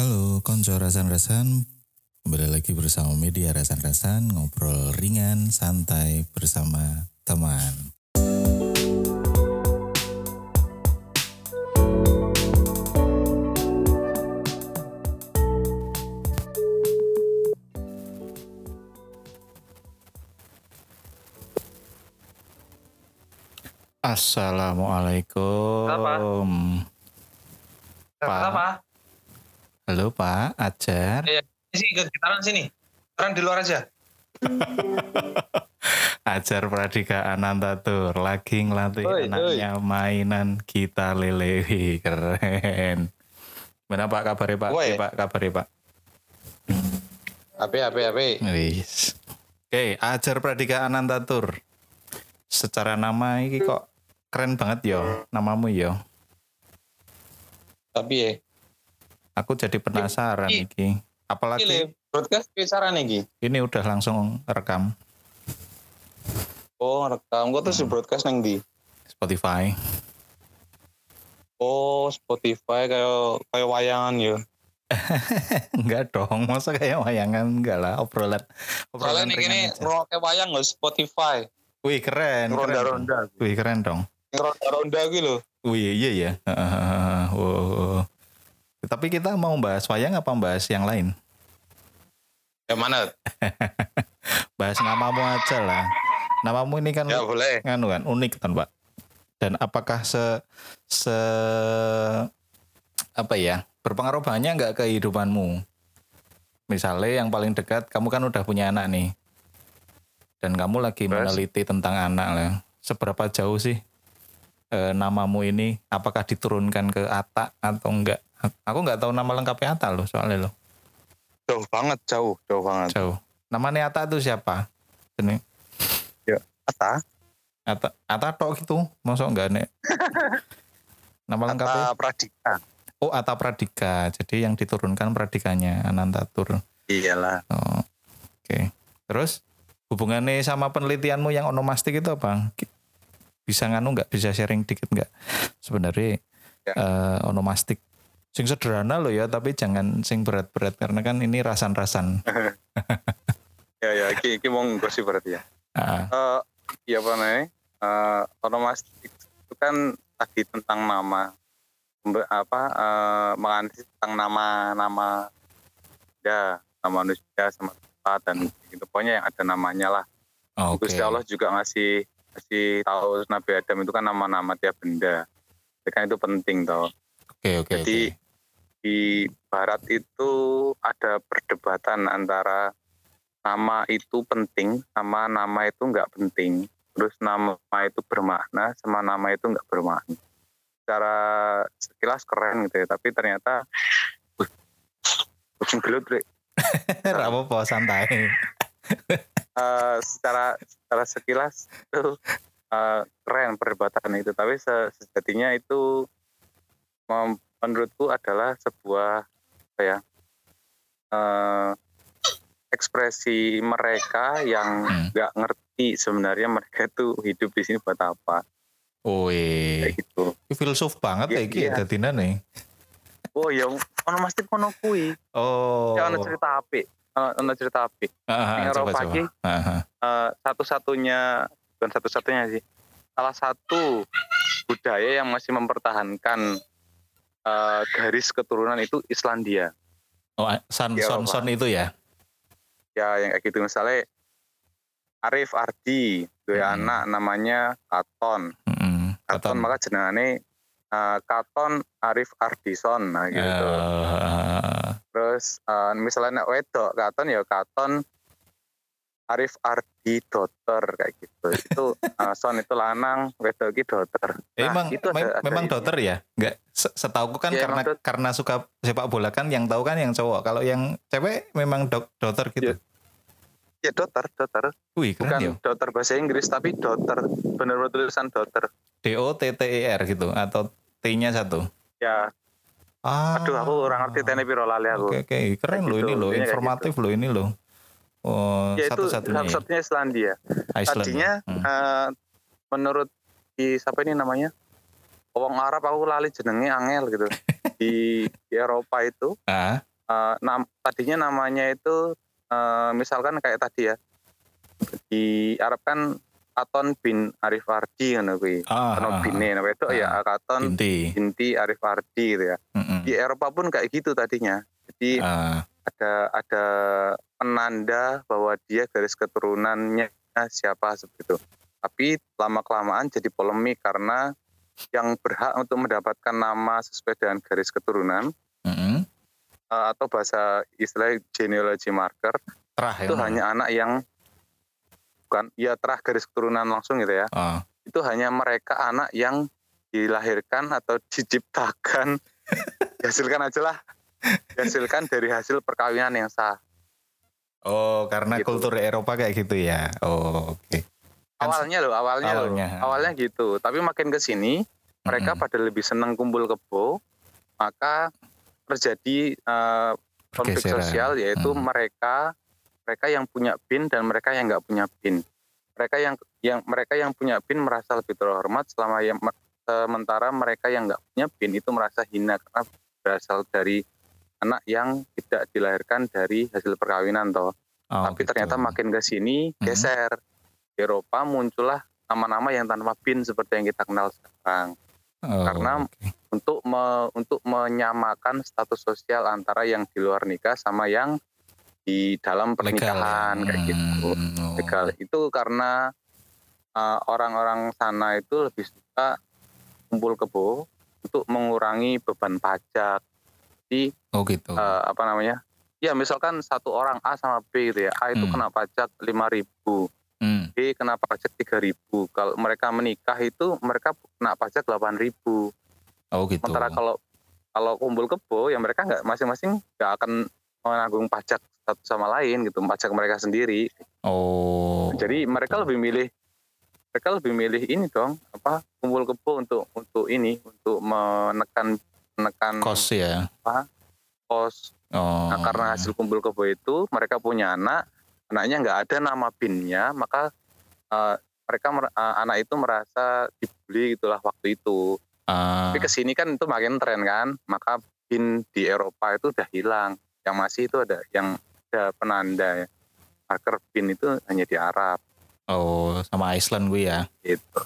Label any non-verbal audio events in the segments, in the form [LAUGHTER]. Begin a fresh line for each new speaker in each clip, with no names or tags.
Halo, konco rasan-rasan. Kembali lagi bersama media rasan-rasan, ngobrol ringan, santai bersama teman. Assalamualaikum. Pak.
Apa?
Halo Pak, Ajar.
Iya, sih kegitaran sini. Sekarang di luar aja. [LAUGHS]
Ajar Pradika Anantatur lagi ngelatih
Oi,
anaknya mainan kita lele keren. Gimana Pak kabarnya Pak?
Woi.
Oke, Pak kabarnya Pak.
Ape, ape, ape.
Wis. Oke, Ajar Pradika Anantatur. Secara nama ini kok keren banget yo, namamu yo.
Tapi ya,
Aku jadi penasaran
Iki-
iki. Apalagi
ini broadcast bicara nih, Gi.
ini udah langsung rekam
Oh, rekam. Kok terus di broadcast neng di?
Spotify.
Oh, Spotify kayak kayak wayangan ya. [LAUGHS]
enggak dong, masa kayak wayangan enggak lah, obrolan. Obrolan
rock kayak wayang nggak Spotify.
Wih keren.
Ronda-ronda.
Wih keren dong.
Ronda-ronda gitu.
Wih iya ya. wow. Tapi kita mau bahas wayang apa bahas yang lain?
Yang mana? [LAUGHS]
Bahas namamu aja lah. Namamu ini kan
Ya boleh.
nganu kan unik kan Pak. Dan apakah se se apa ya berpengaruh banyak nggak ke kehidupanmu? Misalnya yang paling dekat kamu kan udah punya anak nih, dan kamu lagi
Terus?
meneliti tentang anak lah. Seberapa jauh sih eh, namamu ini? Apakah diturunkan ke Ata atau enggak? Aku nggak tahu nama lengkapnya Ata loh soalnya loh
Jauh banget, jauh, jauh banget.
jauh. Namanya Ata itu siapa? Ini
Ata,
Ata Ata tok gitu, masuk enggak nek? [LAUGHS] Nama lengkapnya?
Ata Pradika.
Oh Ata Pradika, jadi yang diturunkan Pradikanya Anantatur.
Iyalah.
Oh, Oke, terus hubungannya sama penelitianmu yang onomastik itu apa? Bisa nganu nggak? Bisa sharing dikit nggak? Sebenarnya
Ya.
eh, onomastik, sing sederhana loh ya, tapi jangan sing berat-berat karena kan ini rasan-rasan. [LAUGHS]
Ya, ya, iki, iki mau gosip berarti ya. Ya apa namanya? Eh onomastik itu kan tadi tentang nama. Apa eh menganalisis tentang nama nama ya nama manusia sama tempat dan gitu. Pokoknya yang ada namanya lah.
Oke.
Gusti Allah juga ngasih ngasih tahu Nabi Adam itu kan nama-nama tiap benda. Jadi kan itu penting toh
Oke oke.
Jadi-
oke.
di Barat itu ada perdebatan antara nama itu penting sama nama itu nggak penting. Terus nama itu bermakna sama nama itu nggak bermakna. Secara sekilas keren gitu ya, tapi ternyata uh, kucing gelut [LAUGHS]
apa-apa santai. [LAUGHS]
Eh, secara secara sekilas itu eh, keren perdebatan itu, tapi se- sejatinya itu menurutku adalah sebuah apa ya eh, ekspresi mereka yang
Hmm.
nggak ngerti sebenarnya mereka itu hidup di sini buat apa
Wih,
kayak gitu.
Filsuf banget
Iya,
ya iki
iya.
dadinan nih.
Oh ya, ono mesti ono kui.
Oh.
Ya ono cerita apik. Ono cerita apik.
Ah,
Ning
ah, coba
Eropa
coba.
iki,
Ah, ah.
eh, satu-satunya bukan satu-satunya sih salah satu budaya yang masih mempertahankan eh, garis keturunan itu Islandia
Oh, son,
Di
son, son itu ya.
ya yang kayak gitu misalnya Arif Ardi dua
Hmm.
anak namanya Katon
Mm-mm.
Katon
Katon.
maka jenengane eh, Katon Arif Ardison nah gitu
Eh,
terus eh, misalnya wedok Katon ya Katon Arif Ardi Doter kayak gitu itu [LAUGHS] eh, son itu lanang wedok iki Doter
eh,
Nah,
emang
itu ada- ada
memang
ini.
dokter ya? Enggak. Se- Setauku kan
Iya,
karena karena suka sepak bola kan yang tahu kan yang cowok. Kalau yang cewek memang dok dokter gitu.
ya Doter Doter
Wih, keren
bukan
ya.
Doter bahasa Inggris tapi Doter bener-bener tulisan Doter
D O T T E R gitu atau T-nya satu.
ya
Ah.
aduh aku orang ngerti teknik piro lali aku
Oke oke, keren
Kayak
loh ini
gitu,
loh,
intinya kayak
informatif loh ini loh. Oh,
ya itu
satu-satunya ya.
satu-satunya Islandia
Iceland.
tadinya
Hmm.
eh, menurut di siapa ini namanya Wong Arab aku lali jenenge angel gitu [LAUGHS] di, di Eropa itu
Ah,
nam, tadinya namanya itu eh, misalkan kayak tadi ya di Arab kan Katon bin Arif Ardi ngono kuwi.
Ah,
Ono
ah,
nah itu ya Katon
inti.
binti Arif Ardi gitu ya.
Mm-mm.
Di Eropa pun kayak gitu tadinya. Jadi
Ah,
ada ada penanda bahwa dia garis keturunannya siapa seperti itu. Tapi lama kelamaan jadi polemik karena yang berhak untuk mendapatkan nama sesuai dengan garis keturunan
mm-mm.
eh, atau bahasa istilah genealogy marker
Terah
itu
ya,
hanya anak yang bukan ya terah garis keturunan langsung gitu ya.
Ah,
Itu hanya mereka anak yang dilahirkan atau diciptakan [LAUGHS] dihasilkan aja lah dihasilkan dari hasil perkawinan yang sah.
Oh, karena
Gitu.
kultur Eropa kayak gitu ya. Oh, oke. Se-
Awalnya loh, awalnya, loh.
Awalnya.
Awalnya gitu. Tapi makin ke sini mereka
Mm-mm.
pada lebih senang kumpul kebo, maka terjadi eh, konflik
Pergeseran.
sosial yaitu
Hmm.
mereka mereka yang punya bin dan mereka yang nggak punya bin. Mereka yang yang mereka yang punya bin merasa lebih terhormat selama yang sementara mereka yang nggak punya bin itu merasa hina karena berasal dari anak yang tidak dilahirkan dari hasil perkawinan toh.
Oh,
Tapi
gitu.
ternyata makin ke sini
Mhm.
geser. Di Eropa muncullah nama-nama yang tanpa bin seperti yang kita kenal sekarang.
Oh,
karena-
oke.
Untuk me- untuk menyamakan status sosial antara yang di luar nikah sama yang di dalam
legal ya.
pernikahan kayak gitu.
Hmm, oh.
Legal. Itu karena uh, orang-orang sana itu lebih suka kumpul kebo untuk mengurangi beban pajak. Jadi
Oh gitu.
eh, apa namanya? Ya misalkan satu orang A sama B gitu ya. A itu
Hmm.
kena pajak 5.000,
Hmm.
B kena pajak 3.000. Kalau mereka menikah itu mereka kena pajak 8.000.
Oh gitu.
Sementara kalau kalau kumpul kebo ya mereka nggak masing-masing nggak akan menanggung pajak satu sama lain gitu, pajak mereka sendiri.
Oh.
Jadi mereka lebih milih mereka lebih milih ini dong, apa kumpul kebo untuk untuk ini untuk menekan menekan
kos ya.
kos
Oh.
Nah, karena hasil kumpul kebo itu mereka punya anak, anaknya nggak ada nama binnya, maka eh, mereka mer- eh, anak itu merasa dibully gitulah waktu itu.
Ah,
Tapi ke sini kan itu makin tren kan, maka bin di Eropa itu udah hilang. Yang masih itu ada yang ada penanda ya. Marker bin itu hanya di Arab
oh, sama Iceland gue ya.
gitu.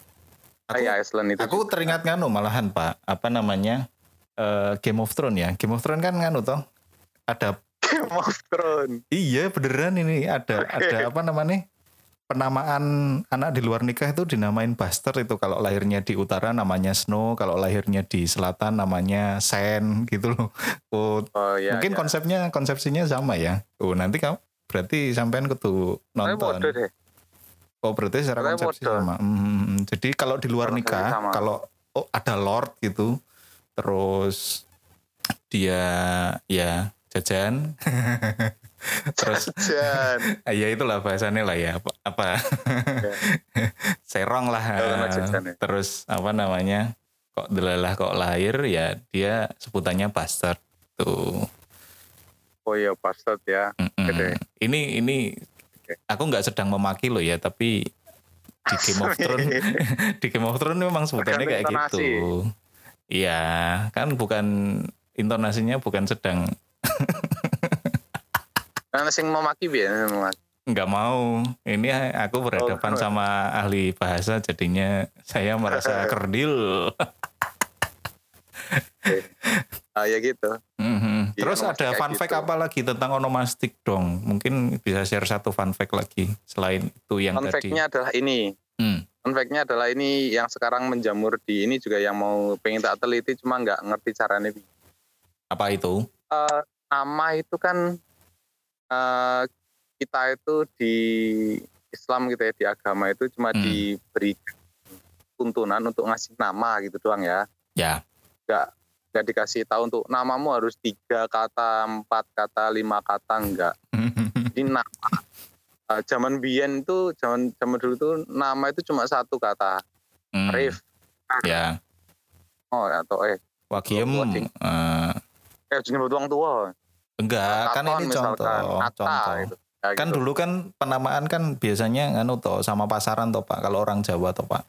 Aku,
Kayak Iceland itu.
aku
juga.
teringat nganu malahan Pak, apa namanya? Eh, Game of Thrones ya. Game of Thrones kan nganu toh. Ada
Game of Thrones.
iya beneran ini ada
Oke.
ada apa namanya? Penamaan anak di luar nikah itu dinamain Buster itu kalau lahirnya di utara namanya Snow, kalau lahirnya di selatan namanya Sen gitu loh. Oh,
Oh iya.
mungkin
iya.
konsepnya konsepsinya sama ya. Oh, nanti kamu berarti sampean kudu nonton. Oh berarti secara konsepsi sama. Hmm, jadi kalau di luar nikah, kalau oh ada lord gitu, terus dia ya jajan, [LAUGHS] terus
Jan. [LAUGHS]
ya itulah bahasannya lah ya apa, apa [LAUGHS] serong lah.
Ya, jajan ya.
terus apa namanya kok delalah kok lahir ya dia sebutannya bastard tuh.
Oh iya bastard ya.
Mm-mm.
Oke.
Ini ini
Oke.
aku nggak sedang memaki lo ya, tapi di Game of Thrones di Game of Thrones memang sebutannya kayak gitu. Iya, kan bukan intonasinya bukan sedang [LAUGHS]
Nah, sing memaki biar memaki.
nggak mau. Ini aku berhadapan
Oh.
sama ahli bahasa, jadinya saya merasa [LAUGHS] kerdil. [LAUGHS]
Ah ya gitu.
Mhm.
Iya,
Terus ada fun fact
gitu.
apa lagi tentang onomastik dong? Mungkin bisa share satu fun fact lagi selain itu yang
Fun
tadi.
fact-nya adalah ini.
Hmm.
Fun fact-nya adalah ini yang sekarang menjamur di ini juga yang mau pengen tak teliti cuma nggak ngerti caranya.
Apa itu?
Eh, nama itu kan eh, kita itu di Islam gitu ya di agama itu cuma
Hmm.
diberi tuntunan untuk ngasih nama gitu doang ya.
Ya.
Nggak nggak dikasih tahu untuk namamu harus tiga kata, empat kata, lima kata enggak. Jadi [LAUGHS] nama eh, zaman Bian itu zaman zaman dulu tuh nama itu cuma satu kata,
Hmm.
Arif.
Ya.
Oh atau eh
Wakiem
Cing.
eh,
eh jenis tuang tua.
enggak kan ini contoh contoh
gitu. Ya,
kan
gitu.
dulu kan penamaan kan biasanya anu toh sama pasaran toh pak kalau orang Jawa toh pak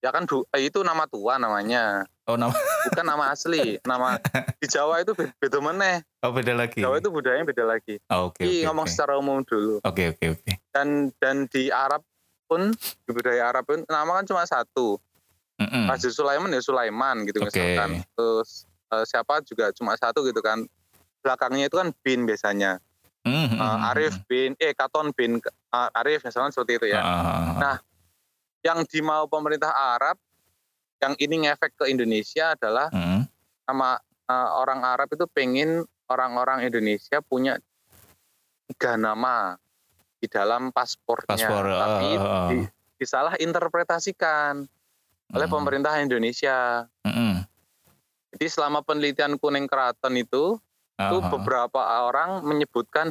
ya kan du- eh, itu nama tua namanya.
Oh nama
bukan nama asli. Nama di Jawa itu be- beda meneh.
oh beda lagi.
Jawa itu budayanya beda lagi.
Oh, Oke
Ini
oke
ngomong
oke.
secara umum dulu.
Oke oke oke.
Dan dan di Arab pun di budaya Arab pun nama kan cuma satu. Raja Sulaiman ya Sulaiman gitu
Hmm. Oke.
misalkan. Terus eh, siapa juga cuma satu gitu kan. Belakangnya itu kan bin biasanya.
Mm, mm,
Eh,
mm,
Arif
mm.
bin eh Katon bin eh, Arif misalkan seperti itu ya.
Ah.
Nah, Yang dimau pemerintah Arab yang ini ngefek ke Indonesia adalah
Mm.
sama eh, orang Arab itu pengen orang-orang Indonesia punya tiga nama di dalam paspornya,
Paspor, ah,
tapi
ah, ah.
di- disalah interpretasikan oleh
Mm.
pemerintah Indonesia.
Mm-mm.
Jadi selama penelitian kuning keraton itu, itu
Ah, ah.
beberapa orang menyebutkan,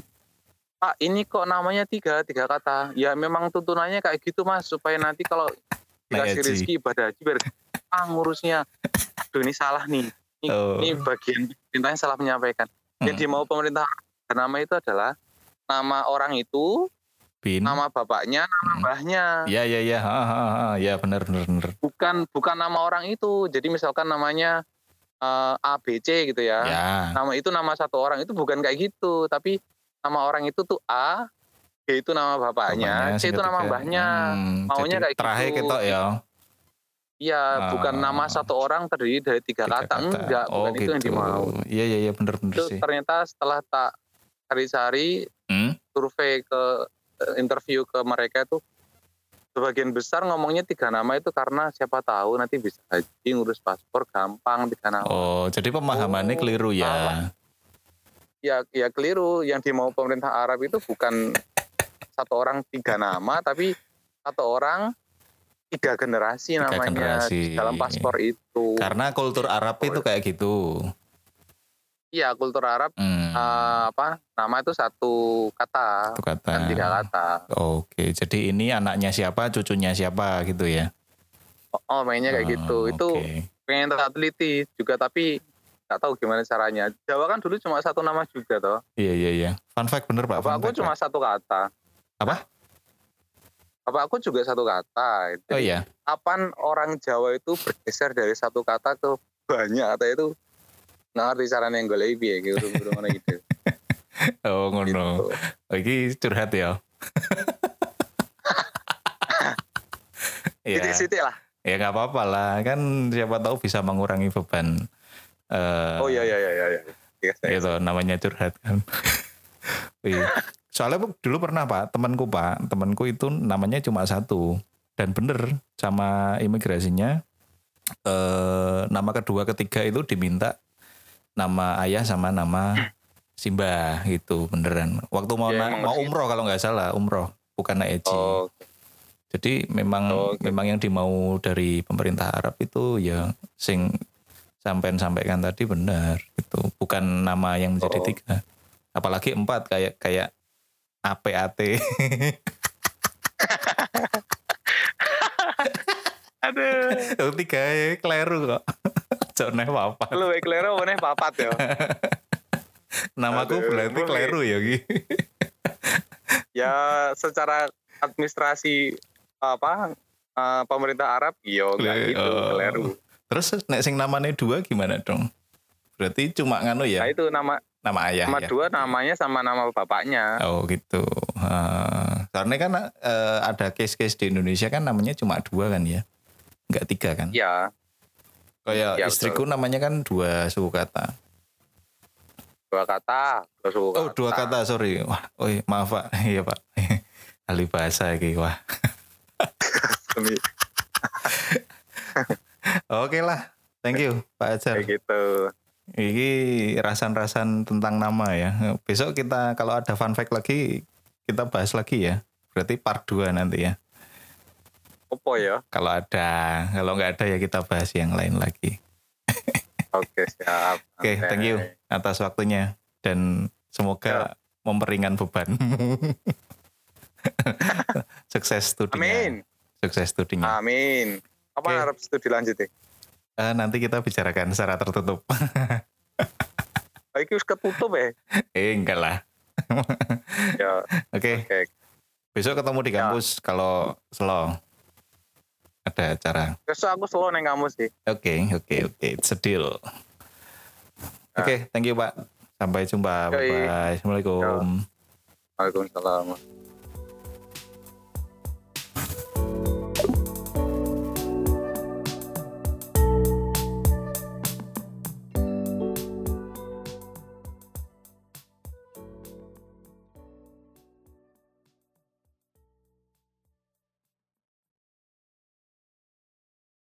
Pak ini kok namanya tiga tiga kata. Ya memang tuntunannya kayak gitu mas, supaya nanti kalau dikasih rezeki ibadah haji biar ah ngurusnya. Aduh ini salah nih. Ini,
Oh.
ini bagian pemerintahnya salah menyampaikan. Jadi
Mm.
mau pemerintah nama itu adalah nama orang itu,
Bin.
nama bapaknya, nama
Hmm.
mbahnya.
Ya ya ya, ha, ha, ha. ya benar benar benar.
Bukan bukan nama orang itu. Jadi misalkan namanya eh, ABC gitu ya.
Ya.
Nama itu nama satu orang itu bukan kayak gitu, tapi nama orang itu tuh A, B itu nama bapaknya, C
sing
itu nama mbahnya.
Hmm,
Maunya kayak
terakhir
gitu.
ketok ya.
Iya, bukan
Ah.
nama satu orang terdiri dari tiga,
Tiga
kata. Enggak,
oh,
bukan itu yang
gitu.
dimau.
Iya iya iya benar benar
Itu
sih.
ternyata setelah tak cari-cari
Hmm?
survei ke eh, interview ke mereka itu sebagian besar ngomongnya tiga nama itu karena siapa tahu nanti bisa haji ngurus paspor gampang tiga nama.
Oh, jadi pemahamannya
Oh,
keliru ya.
salah. Ya ya keliru yang dimau pemerintah Arab itu bukan [LAUGHS] satu orang tiga nama tapi satu orang tiga generasi
Tiga
namanya
generasi.
dalam paspor itu.
Karena kultur Arab itu kayak gitu.
Iya kultur Arab
Hmm,
eh, apa nama itu satu kata
itu kata.
dan tiga kata.
Oke, jadi ini anaknya siapa, cucunya siapa gitu ya?
Oh mainnya kayak
Oh,
gitu. Itu
oke.
pengen teliti juga tapi nggak tahu gimana caranya. Jawa kan dulu cuma satu nama juga toh.
Iya iya iya. Fun fact bener pak.
Bapak
Fun
aku
fact,
cuma
Pak.
satu kata.
Apa?
Bapak aku juga satu kata. Jadi,
Oh iya.
Kapan orang Jawa itu bergeser dari satu kata ke banyak kata itu? Nah, caranya yang gue lebih ya, gitu, gitu, ngono gitu. [LAUGHS]
Oh ngono.
gitu.
Oh, iki curhat ya. [LAUGHS] Iya.
Sitik-sitik lah.
Ya nggak apa-apa lah. Kan siapa tahu bisa mengurangi beban. eh,
Oh iya iya iya iya. iya. Iya, saya-
Itu namanya curhat kan. [LAUGHS] Iya. Soalnya dulu pernah pak, temanku pak, temanku itu namanya cuma satu dan bener sama imigrasinya eh, nama kedua ketiga itu diminta nama ayah sama nama Simba gitu beneran. Waktu mau
Ya,
na- mau umroh kalau nggak salah umroh bukan naik haji.
Oh,
Jadi memang
Oh, oke.
memang yang dimau dari pemerintah Arab itu ya sing sampean sampaikan tadi benar itu bukan nama yang menjadi
Oh.
tiga apalagi empat kayak kayak APAT
Aduh.
tiga ya kleru kok Jangan apa
Lu eklero mana papat ya?
namaku
Aduh,
berarti kleru ya Gi
ya secara administrasi apa eh, pemerintah Arab iya enggak gitu
oh.
keliru.
terus nek sing namanya dua gimana dong berarti cuma nganu
Nah
ya
itu nama
nama ayah
nama
ya
dua namanya sama nama bapaknya.
Oh gitu. Ah, karena kan eh, ada case-case di Indonesia kan namanya cuma dua kan ya, nggak tiga kan?
Ya
Kayak
Iya,
istriku namanya kan dua suku kata.
dua kata. Dua suku
Oh dua kata sorry. Wah, oh maaf pak. [LAUGHS] Iya pak. [LAUGHS] Ahli bahasa iki wah. [LAUGHS] Oke lah. Thank you Pak Ajar.
kayak gitu.
Ini rasan-rasan tentang nama ya. Besok kita kalau ada fun fact lagi kita bahas lagi ya. Berarti part 2 nanti ya.
Opo ya?
Kalau ada, kalau nggak ada ya kita bahas yang lain lagi. [LAUGHS]
Oke siap.
Oke, thank you atas waktunya dan semoga memperingan bebanmu. [LAUGHS] Sukses studinya.
Amin.
Sukses studinya.
Amin. Apa
Oke.
harap studi lanjut ya?
Eh, nanti kita bicarakan secara tertutup. [LAUGHS]
Iki ketutup ya?
eh, enggak lah.
Ya,
Oke,
oke.
besok ketemu di
Ya.
kampus kalau slow. ada acara.
Besok aku solo neng kamu sih.
Oke, oke, oke. It's a deal. Oke, thank you Pak. Sampai jumpa.
Yoi.
Bye. Assalamualaikum.
Waalaikumsalam.